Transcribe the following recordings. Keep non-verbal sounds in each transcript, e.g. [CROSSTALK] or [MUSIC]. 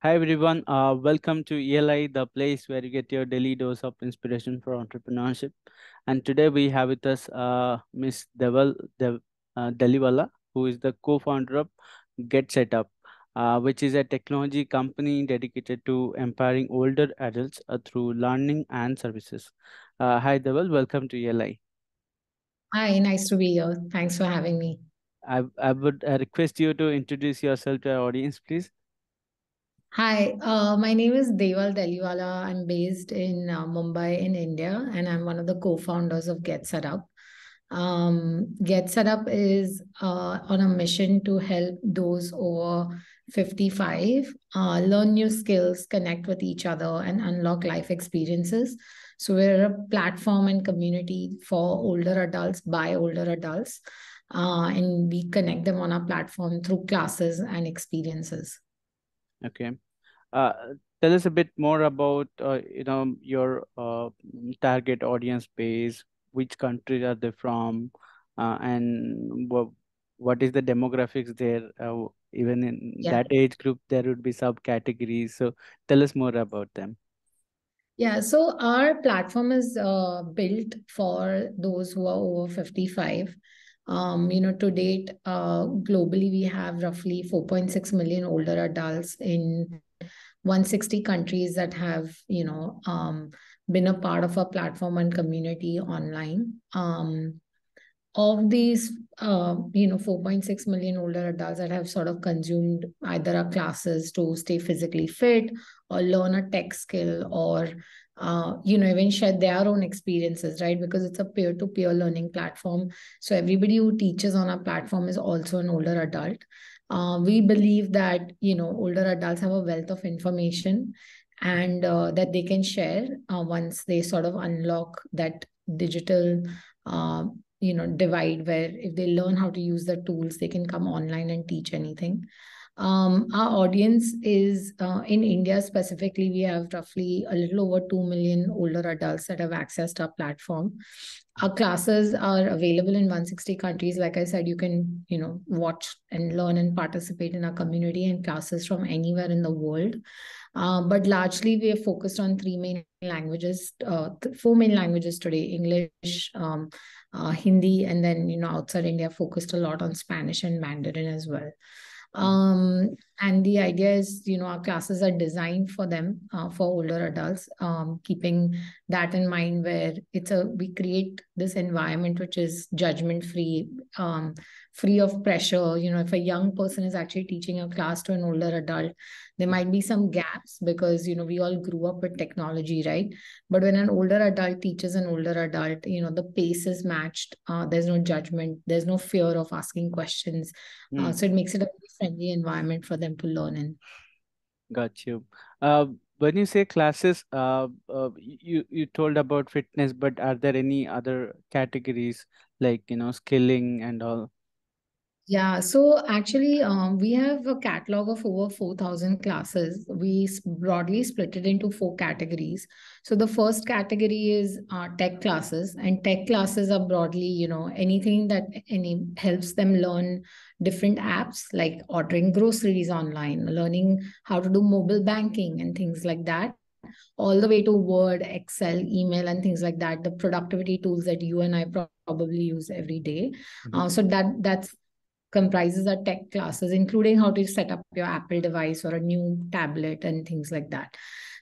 Hi everyone, uh, welcome to ELI, the place where you get your daily dose of inspiration for entrepreneurship. And today we have with us uh, Miss Deval Dev, uh, Deliwala, who is the co-founder of Get Setup, uh, which is a technology company dedicated to empowering older adults uh, through learning and services. Uh, hi Deval, welcome to ELI. Hi, nice to be here. Thanks for having me. I, I would uh, request you to introduce yourself to our audience, please. Hi, uh, my name is Deval Deliwala. I'm based in uh, Mumbai in India, and I'm one of the co-founders of Get Set Up. Um, Get Set Up is uh, on a mission to help those over 55 uh, learn new skills, connect with each other, and unlock life experiences. So we're a platform and community for older adults by older adults, uh, and we connect them on our platform through classes and experiences. Okay. Uh, tell us a bit more about uh, you know your uh, target audience base. Which countries are they from, uh, and what what is the demographics there? Uh, even in Yeah. that age group, there would be subcategories. So tell us more about them. Yeah, so our platform is uh, built for those who are over 55. Um, you know, to date, uh, globally, we have roughly 4.6 million older adults in 160 countries that have, you know, um, been a part of our platform and community online. Um, of these, uh, you know, 4.6 million older adults that have sort of consumed either our classes to stay physically fit or learn a tech skill or, uh, you know, even share their own experiences, right? Because it's a peer to peer learning platform. So everybody who teaches on our platform is also an older adult. Uh, we believe that, you know, older adults have a wealth of information and uh, that they can share uh, once they sort of unlock that digital uh, you know divide where if they learn how to use the tools they can come online and teach anything um, our audience is uh, in india specifically we have roughly a little over 2 million older adults that have accessed our platform. Our classes are available in 160 countries. Like i said you can you know watch and learn and participate in our community and classes from anywhere in the world. Uh, but largely we are focused on three main languages uh, four main languages today english um, uh, Hindi, and then you know outside India focused a lot on Spanish and Mandarin as well. Um, and the idea is, you know, our classes are designed for them, uh, for older adults, um, keeping that in mind where it's a, we create this environment which is judgment free, um, free of pressure. You know, if a young person is actually teaching a class to an older adult, there might be some gaps because, you know, we all grew up with technology, right? But when an older adult teaches an older adult, you know, the pace is matched. Uh, there's no judgment. There's no fear of asking questions. Mm. Uh, so it makes it a friendly environment for them to learn in. Got you. Uh, when you say classes, uh, uh, you you told about fitness, but are there any other categories like you know skilling and all? Yeah, so actually, um, we have a catalog of over 4,000 classes. We broadly split it into four categories. So the first category is uh, tech classes, and tech classes are broadly, you know, anything that any helps them learn different apps like ordering groceries online, learning how to do mobile banking and things like that all the way to Word, Excel, email, and things like that. The productivity tools that you and I probably use every day. Mhm. Uh, so that that's comprises our tech classes, including how to set up your Apple device or a new tablet and things like that.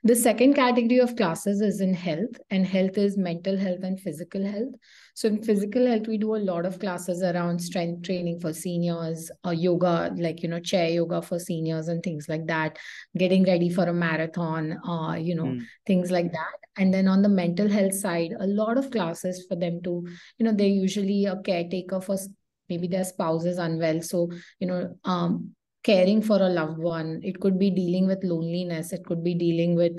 The second category of classes is in health, and health is mental health and physical health. So, in physical health, we do a lot of classes around strength training for seniors, or yoga, like, you know, chair yoga for seniors and things like that, getting ready for a marathon, uh, you know, Mm. things like that. And then on the mental health side, a lot of classes for them to, you know, they're usually a caretaker for maybe their spouse is unwell. So you know um caring for a loved one it could be dealing with loneliness it could be dealing with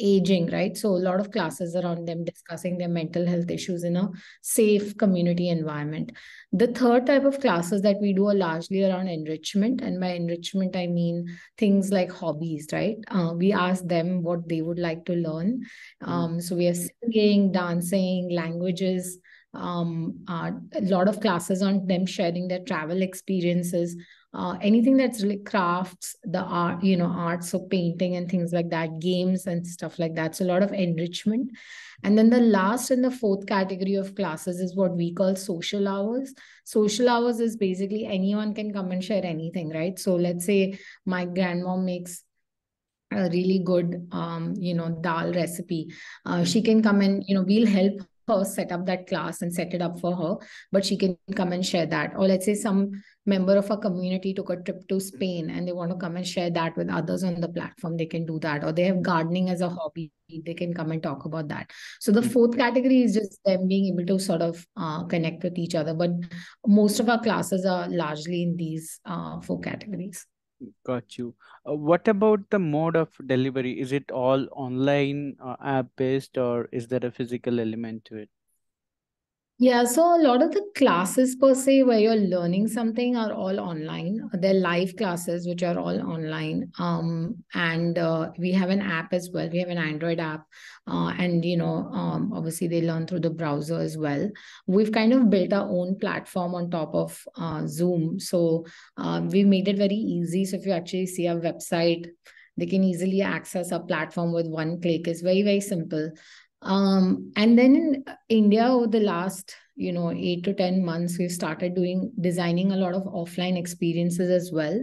aging right? So a lot of classes around them discussing their mental health issues in a safe community environment. The third type of classes that we do are largely around enrichment. And by enrichment i mean things like hobbies right? Uh, we ask them what they would like to learn. Um, so we are singing dancing languages um, uh, a lot of classes on them sharing their travel experiences, uh, anything that's really crafts, the art, you know, arts of painting and things like that, games and stuff like that. So a lot of enrichment. And then the last and the fourth category of classes is what we call social hours. Social hours is basically anyone can come and share anything, right? So let's say my grandmom makes a really good um, you know dal recipe uh, she can come and you know we'll help her set up that class and set it up for her but she can come and share that. Or let's say some member of a community took a trip to spain and they want to come and share that with others on the platform they can do that. Or they have gardening as a hobby they can come and talk about that. So the fourth category is just them being able to sort of uh, connect with each other. But most of our classes are largely in these uh, four categories Got you. Uh, what about the mode of delivery? Is it all online, uh, app based, or is there a physical element to it? Yeah, so a lot of the classes per se where you're learning something are all online. They're live classes which are all online. Um, and uh, we have an app as well. We have an Android app, uh, and you know, um, obviously they learn through the browser as well. We've kind of built our own platform on top of uh, Zoom, so um, we made it very easy. So if you actually see our website, they can easily access our platform with one click. It's very very simple. Um, and then in India, over the last you know eight to ten months, we've started doing designing a lot of offline experiences as well.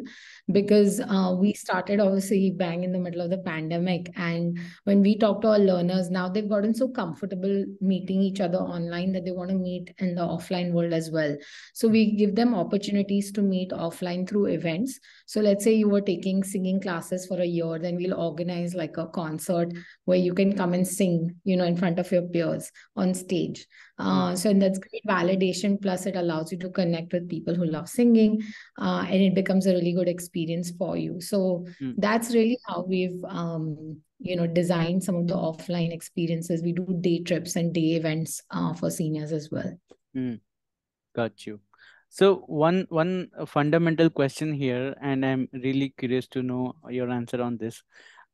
Because uh, we started obviously bang in the middle of the pandemic and when we talk to our learners now they've gotten so comfortable meeting each other online that they want to meet in the offline world as well. So we give them opportunities to meet offline through events. So let's say you were taking singing classes for a year then we'll organize like a concert where you can come and sing you know in front of your peers on stage. Uh, so that's great validation plus it allows you to connect with people who love singing uh, and it becomes a really good experience for you. So mm. that's really how we've um, you know designed some of the offline experiences. We do day trips and day events uh, for seniors as well. Mm. got you. So one one fundamental question here and i'm really curious to know your answer on this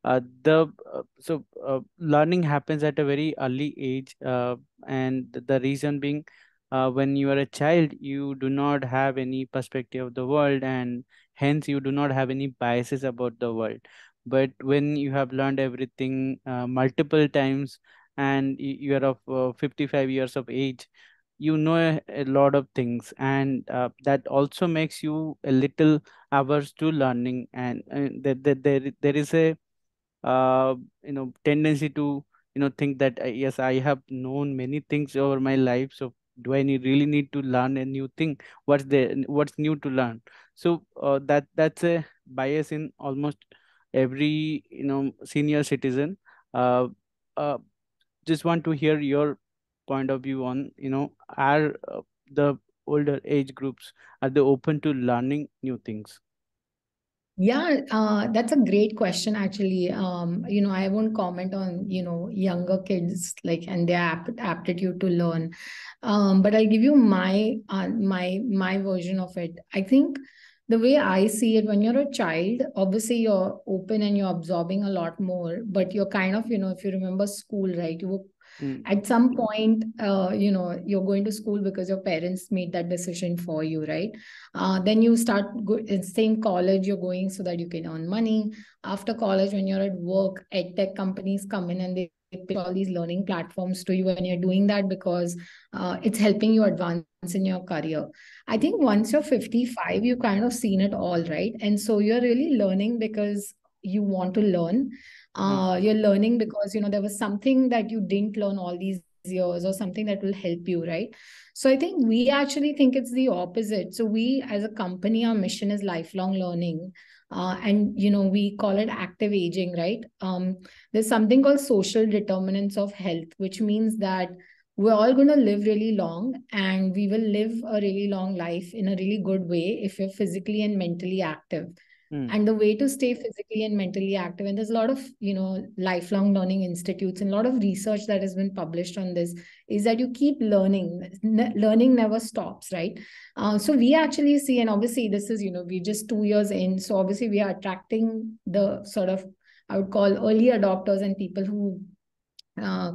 uh, the uh, so uh, learning happens at a very early age uh, and the reason being uh, when you are a child you do not have any perspective of the world and hence you do not have any biases about the world. But when you have learned everything multiple times and you are of uh, 55 years of age you know a, a lot of things. And uh, that also makes you a little averse to learning. And, there, there, there, there is a uh, you know tendency to you know think that yes i have known many things over my life so do i need, really need to learn a new thing? What's there what's new to learn? So uh, that that's a bias in almost every you know senior citizen. Uh, uh, just want to hear your point of view on you know are uh, the older age groups are they open to learning new things yeah, uh, that's a great question, actually. Um, you know, I won't comment on, you know, younger kids like and their ap aptitude to learn. Um, but I'll give you my uh, my my version of it. I think the way I see it, when you're a child, obviously you're open and you're absorbing a lot more, but you're kind of, you know, if you remember school, right, you were Mm. At some point, uh, you know, you're going to school because your parents made that decision for you, right? Uh, then you start go- same college you're going so that you can earn money. After college, when you're at work, ed tech companies come in and they all these learning platforms to you, and you're doing that because uh, it's helping you advance in your career. I think once you're 55, you've kind of seen it all, right? And so you're really learning because you want to learn. Uh, you're learning because you know there was something that you didn't learn all these years or something that will help you right? So i think we actually think it's the opposite. So we as a company our mission is lifelong learning. Uh, and you know we call it active aging right? Um, there's something called social determinants of health which means that we're all going to live really long and we will live a really long life in a really good way if you're physically and mentally active Mm. And the way to stay physically and mentally active, and there's a lot of, you know, lifelong learning institutes and a lot of research that has been published on this, is that you keep learning. Ne- learning never stops, right? Uh, so we actually see, and obviously this is, you know, we're just two years in. So obviously we are attracting the sort of, I would call early adopters and people who uh,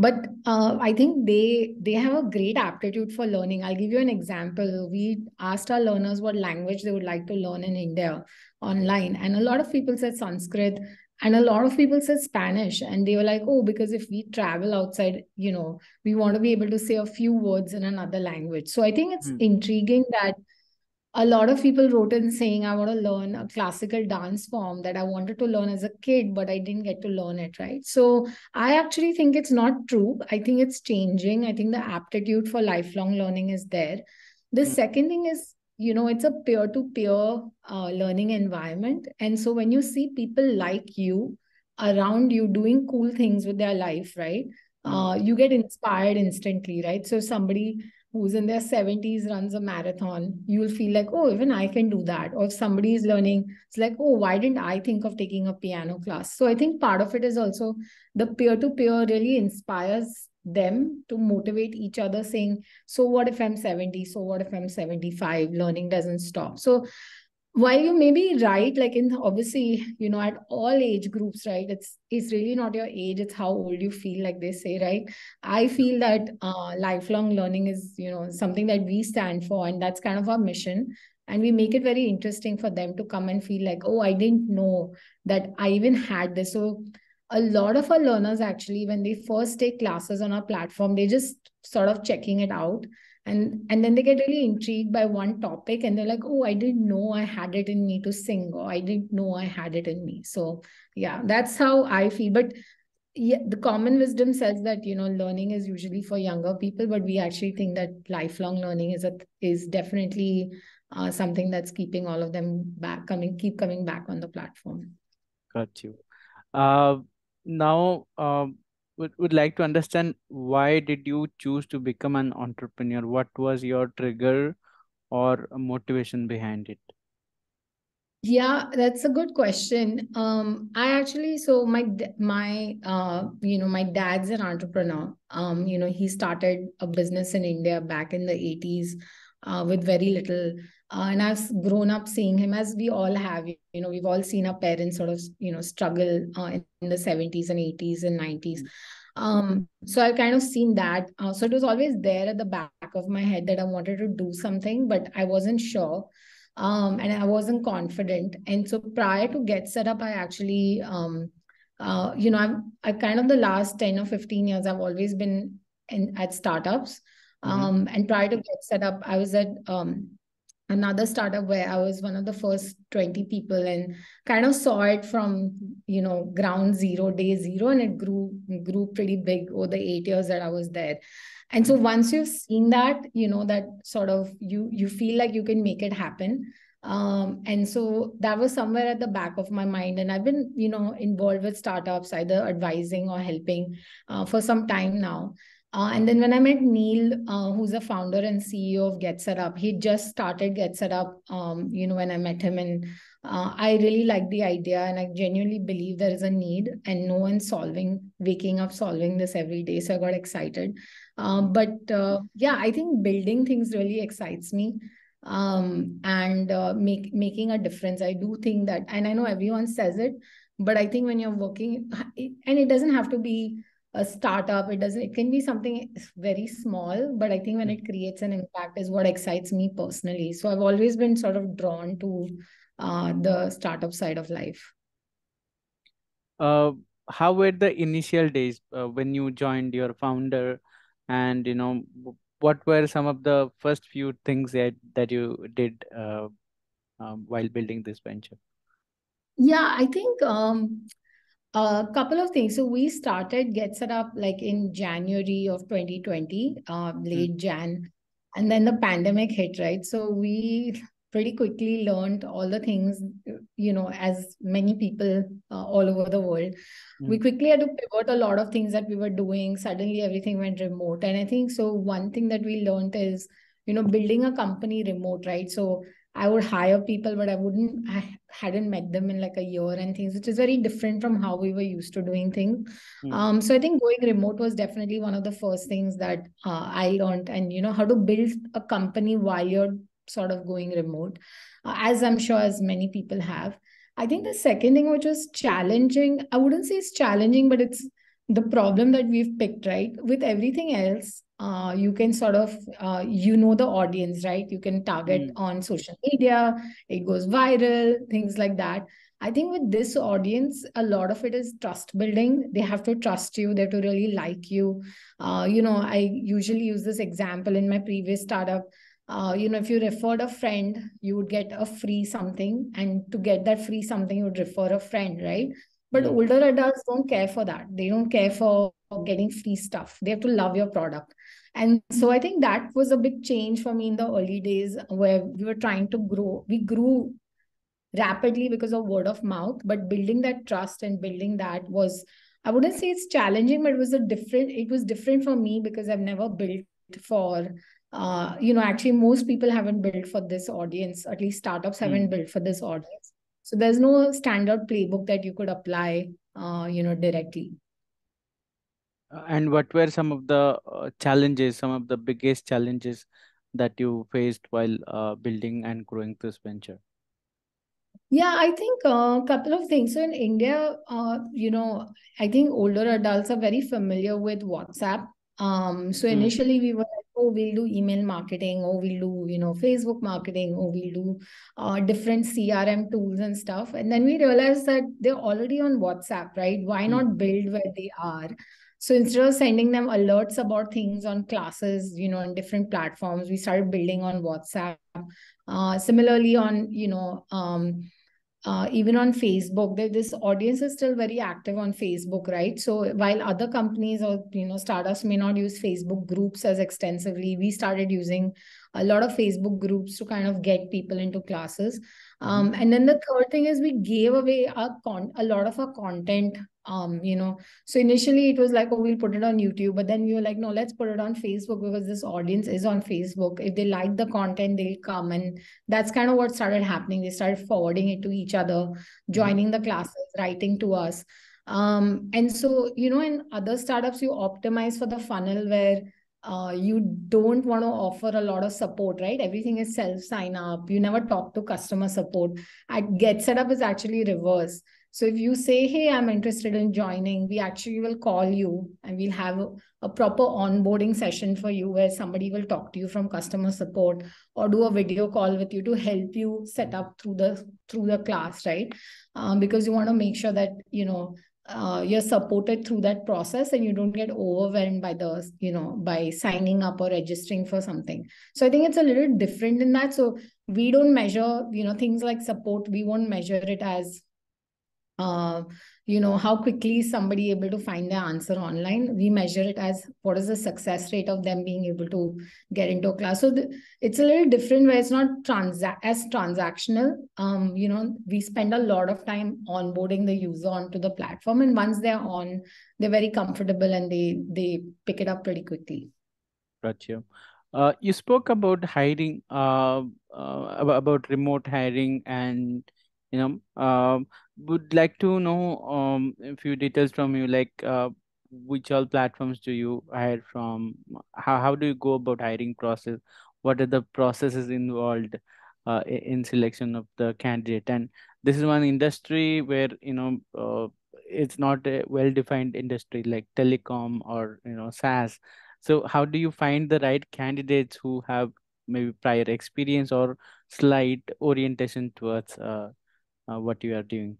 but uh, i think they they have a great aptitude for learning. I'll give you an example. We asked our learners what language they would like to learn in india online and a lot of people said sanskrit and a lot of people said spanish and they were like oh because if we travel outside you know we want to be able to say a few words in another language. So i think it's mm. intriguing that a lot of people wrote in saying i want to learn a classical dance form that i wanted to learn as a kid but i didn't get to learn it right? So i actually think it's not true. I think it's changing. I think the aptitude for lifelong learning is there. The mm. second thing is you know it's a peer to peer learning environment. And so when you see people like you around you doing cool things with their life right mm. uh, you get inspired instantly right? So somebody who's in their 70s runs a marathon, you'll feel like, oh, even I can do that. Or if somebody is learning, it's like, oh, why didn't I think of taking a piano class? So I think part of it is also the peer to peer really inspires them to motivate each other, saying, so what if I'm 70? So what if I'm 75? Learning doesn't stop. So while you may be right like in obviously you know at all age groups right it's it's really not your age it's how old you feel like they say right? I feel that uh, lifelong learning is you know something that we stand for and that's kind of our mission. And we make it very interesting for them to come and feel like oh i didn't know that i even had this. So a lot of our learners actually when they first take classes on our platform they just sort of checking it out and and then they get really intrigued by one topic and they're like oh i didn't know i had it in me to sing or i didn't know i had it in me. So yeah that's how i feel. But yeah, the common wisdom says that you know learning is usually for younger people but we actually think that lifelong learning is a is definitely uh, something that's keeping all of them back coming keep coming back on the platform. Got you. Uh now um would, would like to understand why did you choose to become an entrepreneur? What was your trigger or motivation behind it? Yeah that's a good question. Um i actually so my my uh you know my dad's an entrepreneur. Um you know he started a business in india back in the 80s uh, with very little uh, and I've grown up seeing him as we all have. You know, we've all seen our parents sort of, you know, struggle uh, in, in, the 70s and 80s and 90s. Um, so I've kind of seen that. Uh, so it was always there at the back of my head that I wanted to do something, but I wasn't sure. Um, and I wasn't confident. And so prior to Get Set Up, I actually, um, uh, you know, I'm I kind of the last 10 or 15 years, I've always been in, at startups. Mm-hmm. Um, and prior to Get Set Up, I was at um, another startup where I was one of the first 20 people and kind of saw it from, you know, ground zero, day zero, and it grew grew pretty big over the eight years that I was there. And so once you've seen that, you know, that sort of you you feel like you can make it happen. Um, and so that was somewhere at the back of my mind. And I've been, you know, involved with startups, either advising or helping uh, for some time now. Uh, and then when I met Neil, uh, who's a founder and CEO of Get Set Up, he just started Get Set Up. Um, you know, when I met him, and uh, I really like the idea, and I genuinely believe there is a need, and no one's solving, waking up, solving this every day. So I got excited. Um, but uh, yeah, I think building things really excites me, um, and uh, make making a difference. I do think that, and I know everyone says it, but I think when you're working, and it doesn't have to be a startup it doesn't it can be something very small but i think when it creates an impact is what excites me personally. So i've always been sort of drawn to uh, the startup side of life. Uh, how were the initial days uh, when you joined your founder? And you know what were some of the first few things that, that you did uh, um, while building this venture? Yeah i think um, a couple of things. So we started Get Set Up like in January of 2020, uh, late mm. Jan, and then the pandemic hit, right? So we pretty quickly learned all the things, you know, as many people uh, all over the world. Mm. We quickly had to pivot a lot of things that we were doing. Suddenly everything went remote. And I think so one thing that we learned is, you know, building a company remote, right? So I would hire people, but I wouldn't, I hadn't met them in like a year and things, which is very different from how we were used to doing things. Mm. Um, so I think going remote was definitely one of the first things that uh, I learned, and you know how to build a company while you're sort of going remote, uh, as I'm sure as many people have. I think the second thing which was challenging, I wouldn't say it's challenging, but it's the problem that we've picked, right? With everything else, uh, you can sort of, uh, you know, the audience, right? You can target mm. on social media, it goes viral, things like that. I think with this audience, a lot of it is trust building. They have to trust you. They have to really like you. Uh, you know, I usually use this example in my previous startup. Uh, you know, if you referred a friend, you would get a free something. And to get that free something, you would refer a friend, right? But mm. older adults don't care for that. They don't care for getting free stuff. They have to love your product. And so I think that was a big change for me in the early days where we were trying to grow. We grew rapidly because of word of mouth but building that trust and building that was i wouldn't say it's challenging but it was a different it was different for me because i've never built for uh you know actually most people haven't built for this audience at least startups haven't mm. built for this audience so there's no standard playbook that you could apply uh you know directly and what were some of the uh, challenges some of the biggest challenges that you faced while uh, building and growing this venture yeah, I think a uh, couple of things. So in India, uh, you know, I think older adults are very familiar with WhatsApp. Um, so hmm. initially mm. we were like, oh, we'll do email marketing, or we'll do, you know, Facebook marketing, or we'll do uh, different CRM tools and stuff. And then we realized that they're already on WhatsApp, right? Why mm. not build where they are? So instead of sending them alerts about things on classes, you know, on different platforms, we started building on WhatsApp. Uh, similarly, on you know, um, uh, even on Facebook, this audience is still very active on Facebook, right? So while other companies or you know startups may not use Facebook groups as extensively, we started using a lot of Facebook groups to kind of get people into classes. Um, mm-hmm. and then the third thing is we gave away our con- a lot of our content um you know so initially it was like oh we'll put it on youtube but then we were like no let's put it on facebook because this audience is on facebook if they like the content they'll come and that's kind of what started happening they started forwarding it to each other mm-hmm. joining the classes writing to us um and so you know in other startups you optimize for the funnel where uh, you don't want to offer a lot of support, right? Everything is self sign up. You never talk to customer support. At Get Setup is actually reverse. So if you say, hey, I'm interested in joining, we actually will call you and we'll have a, a, proper onboarding session for you where somebody will talk to you from customer support or do a video call with you to help you set up through the through the class, right? Um, because you want to make sure that you know uh, you're supported through that process and you don't get overwhelmed by the you know by signing up or registering for something so i think it's a little different in that so we don't measure you know things like support we won't measure it as uh, you know how quickly somebody able to find the answer online we measure it as what is the success rate of them being able to get into a class. So it's a little different where it's not transa- as transactional. Um, you know we spend a lot of time onboarding the user onto the platform and once they're on they're very comfortable and they they pick it up pretty quickly. Gotcha uh, you spoke about hiring uh, uh, about remote hiring and you know um, would like to know um, a few details from you like uh, which all platforms do you hire from? How, how do you go about hiring process? What are the processes involved uh, in selection of the candidate? And this is one industry where you know uh, it's not a well defined industry like telecom or you know SaaS. So how do you find the right candidates who have maybe prior experience or slight orientation towards uh, uh, what you are doing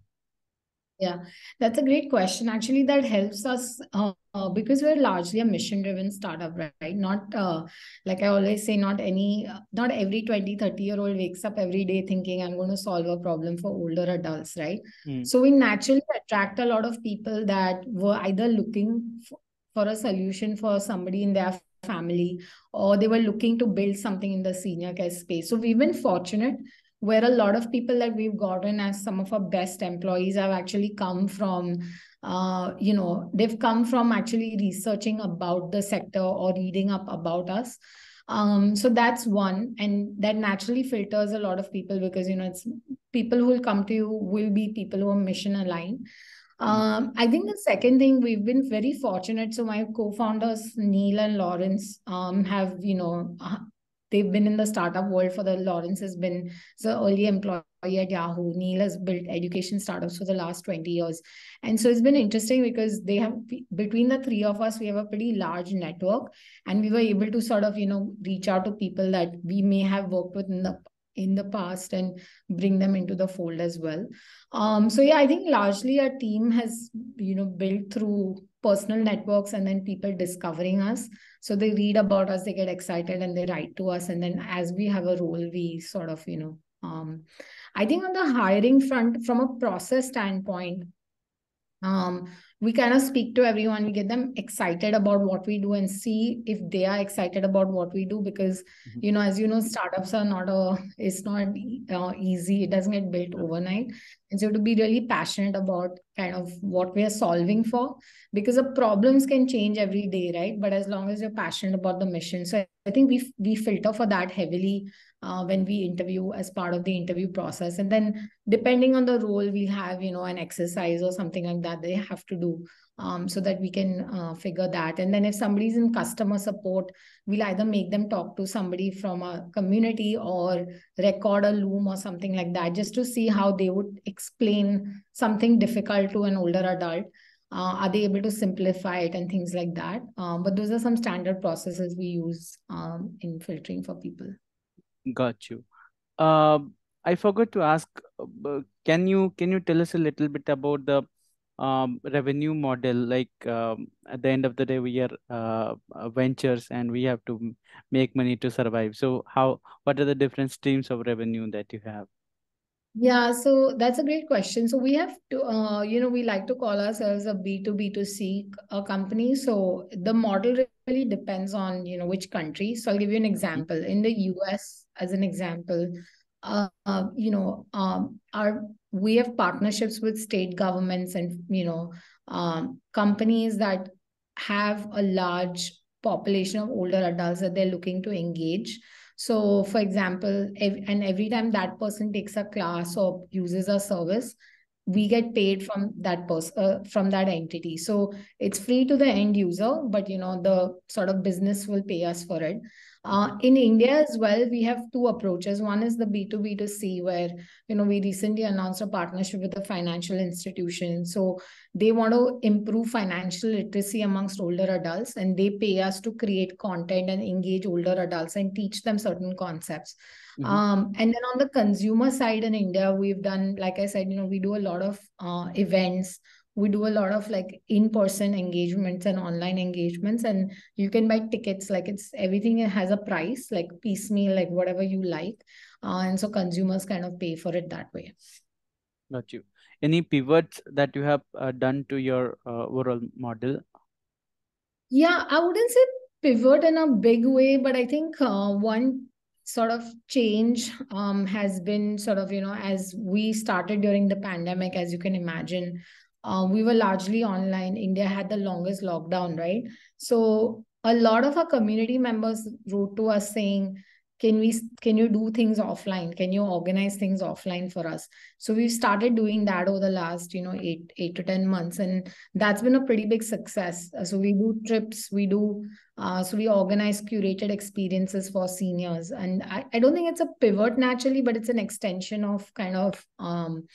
yeah that's a great question. Actually that helps us uh, uh, because we're largely a mission driven startup right? Not uh, like i always say not any not every 20 30 year old wakes up every day thinking i'm going to solve a problem for older adults right? Mm. so we naturally attract a lot of people that were either looking for, for a solution for somebody in their family or they were looking to build something in the senior care space. So we've been fortunate where a lot of people that we've gotten as some of our best employees have actually come from uh, you know they've come from actually researching about the sector or reading up about us. Um, so that's one. And that naturally filters a lot of people because you know it's people who will come to you will be people who are mission aligned. Um, I think the second thing we've been very fortunate. So my co-founders Neil and Lawrence um, have you know they've been in the startup world for the Lawrence has been the early employee at Yahoo. Neil has built education startups for the last 20 years. And so it's been interesting because they have between the three of us, we have a pretty large network and we were able to sort of, you know, reach out to people that we may have worked with in the in the past and bring them into the fold as well. Um, so yeah, I think largely our team has, you know, built through personal networks and then people discovering us. So they read about us, they get excited and they write to us. And then as we have a role, we sort of, you know, um, I think on the hiring front, from a process standpoint, um, we kind of speak to everyone we get them excited about what we do and see if they are excited about what we do because mm-hmm. you know as you know startups are not a it's not uh, easy it doesn't get built overnight. And so to be really passionate about kind of what we are solving for because the problems can change every day right? But as long as you're passionate about the mission. So i think we we filter for that heavily uh, when we interview as part of the interview process. And then depending on the role we have you know an exercise or something like that they have to do um, so that we can uh, figure that. And then if somebody's in customer support we'll either make them talk to somebody from a community or record a loom or something like that just to see how they would explain something difficult to an older adult. Uh, are they able to simplify it and things like that? Um, but those are some standard processes we use um, in filtering for people Got you. Uh, I forgot to ask. Uh, can you can you tell us a little bit about the um, revenue model? Like um, at the end of the day, we are uh, ventures and we have to make money to survive. So how? What are the different streams of revenue that you have? Yeah, so that's a great question. So we have to, uh, you know, we like to call ourselves a B2B2C uh, company. So the model really depends on, you know, which country. So I'll give you an example. In the US, as an example, uh, uh, you know, um, our we have partnerships with state governments and, you know, um, companies that have a large population of older adults that they're looking to engage. So, for example, if, and every time that person takes a class or uses a service, we get paid from that person uh, from that entity. So it's free to the end user, but you know the sort of business will pay us for it. Uh, in India as well, we have two approaches. One is the B2B to C, where you know we recently announced a partnership with a financial institution. So they want to improve financial literacy amongst older adults, and they pay us to create content and engage older adults and teach them certain concepts. Mm-hmm. Um, and then on the consumer side in India, we've done, like I said, you know, we do a lot of uh, events we do a lot of like in-person engagements and online engagements and you can buy tickets like it's everything has a price like piecemeal like whatever you like uh, and so consumers kind of pay for it that way. Got you. Any pivots that you have uh, done to your uh, overall model? Yeah i wouldn't say pivot in a big way but i think uh, one sort of change um, has been sort of you know as we started during the pandemic as you can imagine uh, we were largely online. India had the longest lockdown, right? So a lot of our community members wrote to us saying, can we can you do things offline can you organize things offline for us so we've started doing that over the last you know eight eight to ten months and that's been a pretty big success uh, so we do trips we do uh, so we organize curated experiences for seniors and I, I don't think it's a pivot naturally but it's an extension of kind of um,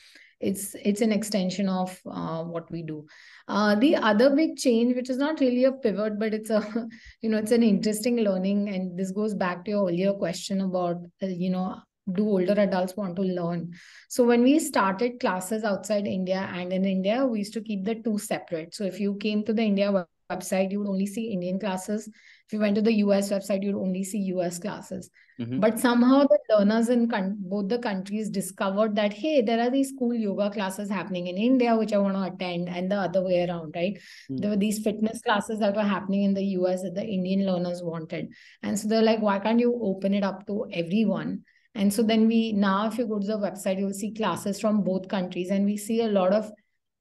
it's it's an extension of uh, what we do. Uh, the other big change which is not really a pivot but it's a [LAUGHS] you know it's an interesting learning and this goes back to your earlier question about uh, you know do older adults want to learn? So when we started classes outside india and in india we used to keep the two separate. So if you came to the india website you would only see indian classes if you went to the us website you'd only see us classes Mm-hmm. But somehow the learners in con- both the countries discovered that, hey, there are these cool yoga classes happening in India, which I want to attend, and the other way around, right? Mm-hmm. There were these fitness classes that were happening in the US that the Indian learners wanted. And so they're like, why can't you open it up to everyone? And so then we now, if you go to the website, you'll see classes from both countries, and we see a lot of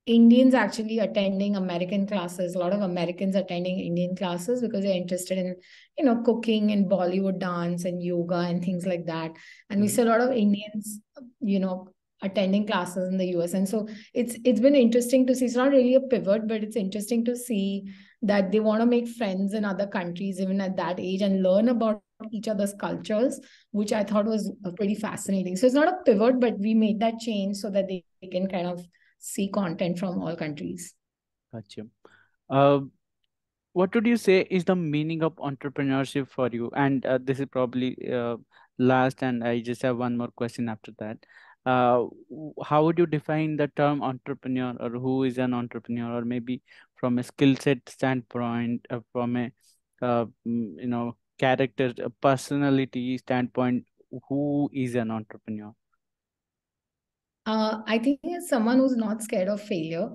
Indians actually attending American classes, a lot of Americans attending Indian classes because they're interested in, you know, cooking and Bollywood dance and yoga and things like that. And we mm-hmm. see a lot of Indians, you know, attending classes in the US. And so it's it's been interesting to see. It's not really a pivot, but it's interesting to see that they want to make friends in other countries even at that age and learn about each other's cultures, which I thought was uh, pretty fascinating. So it's not a pivot, but we made that change so that they can kind of see content from all countries. Gotcha. Uh, what would you say is the meaning of entrepreneurship for you? And uh, this is probably uh, last, and I just have one more question after that. Uh, how would you define the term entrepreneur, or who is an entrepreneur, or maybe from a skill set standpoint, uh, from a uh, you know character, personality standpoint, who is an entrepreneur? Uh, I think as someone who's not scared of failure.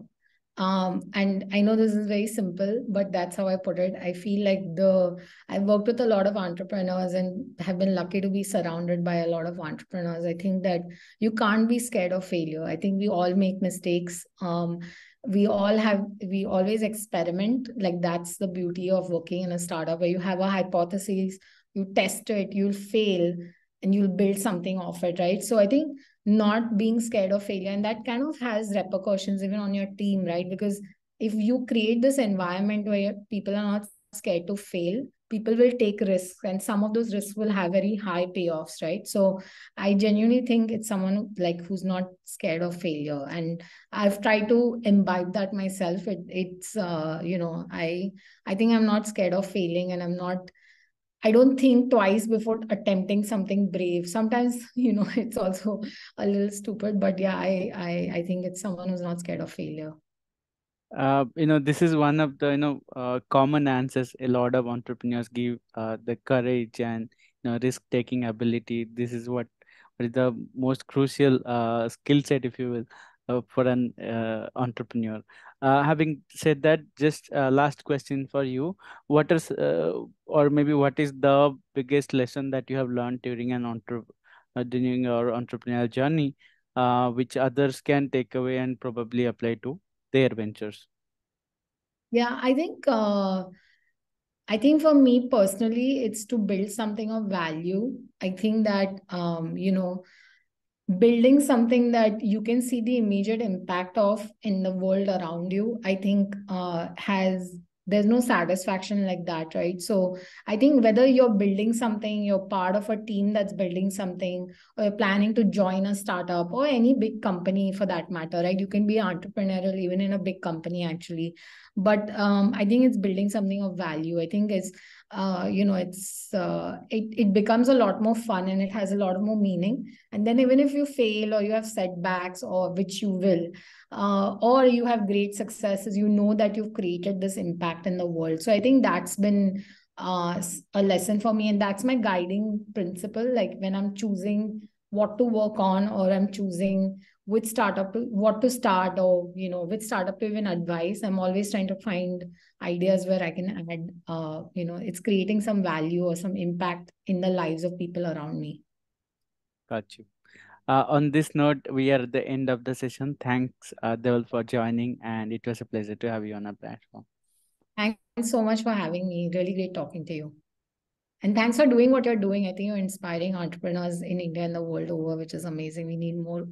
Um, and I know this is very simple, but that's how I put it. I feel like the I've worked with a lot of entrepreneurs and have been lucky to be surrounded by a lot of entrepreneurs. I think that you can't be scared of failure. I think we all make mistakes. Um, we all have we always experiment. Like that's the beauty of working in a startup where you have a hypothesis, you test it, you'll fail, and you'll build something off it, right? So I think not being scared of failure. And that kind of has repercussions even on your team right? Because if you create this environment where people are not scared to fail people will take risks and some of those risks will have very high payoffs right? So i genuinely think it's someone like who's not scared of failure. And i've tried to imbibe that myself. It, it's uh, you know i i think i'm not scared of failing and i'm not I don't think twice before attempting something brave. Sometimes, [LAUGHS] you know, it's also a little stupid, but yeah, I I, I think it's someone who's not scared of failure. Uh, you know, this is one of the you know uh, common answers a lot of entrepreneurs give. Uh, the courage and you know risk taking ability. This is what, is the most crucial uh, skill set, if you will, uh, for an uh, entrepreneur. Uh, having said that, just uh, last question for you: What is, uh, or maybe what is the biggest lesson that you have learned during an entre- uh, during your entrepreneurial journey, which others can take away and probably apply to their ventures? Yeah, I think I think for me personally, it's to build something of value. I think that um, you know building something that you can see the immediate impact of in the world around you i think uh, has there's no satisfaction like that right? So i think whether you're building something you're part of a team that's building something or you're planning to join a startup or any big company for that matter right? You can be entrepreneurial even in a big company actually. But um, i think it's building something of value. I think it's uh, you know it's uh, it, it becomes a lot more fun and it has a lot more meaning. And then even if you fail or you have setbacks or which you will uh, or you have great successes you know that you've created this impact in the world. So i think that's been uh, a lesson for me and that's my guiding principle. Like when i'm choosing what to work on or i'm choosing which startup to what to start or you know which startup to even advise i'm always trying to find ideas where i can add uh, you know it's creating some value or some impact in the lives of people around me. Got you uh, on this note we are at the end of the session thanks uh, Deval for joining and it was a pleasure to have you on our platform thanks so much for having me really great talking to you and thanks for doing what you're doing i think you're inspiring entrepreneurs in india and the world over which is amazing we need more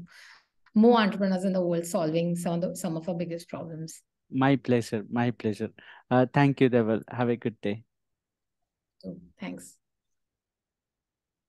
more entrepreneurs in the world solving some of the, some of our biggest problems. My pleasure. My pleasure. Uh, thank you, Deval. Have a good day. Thanks.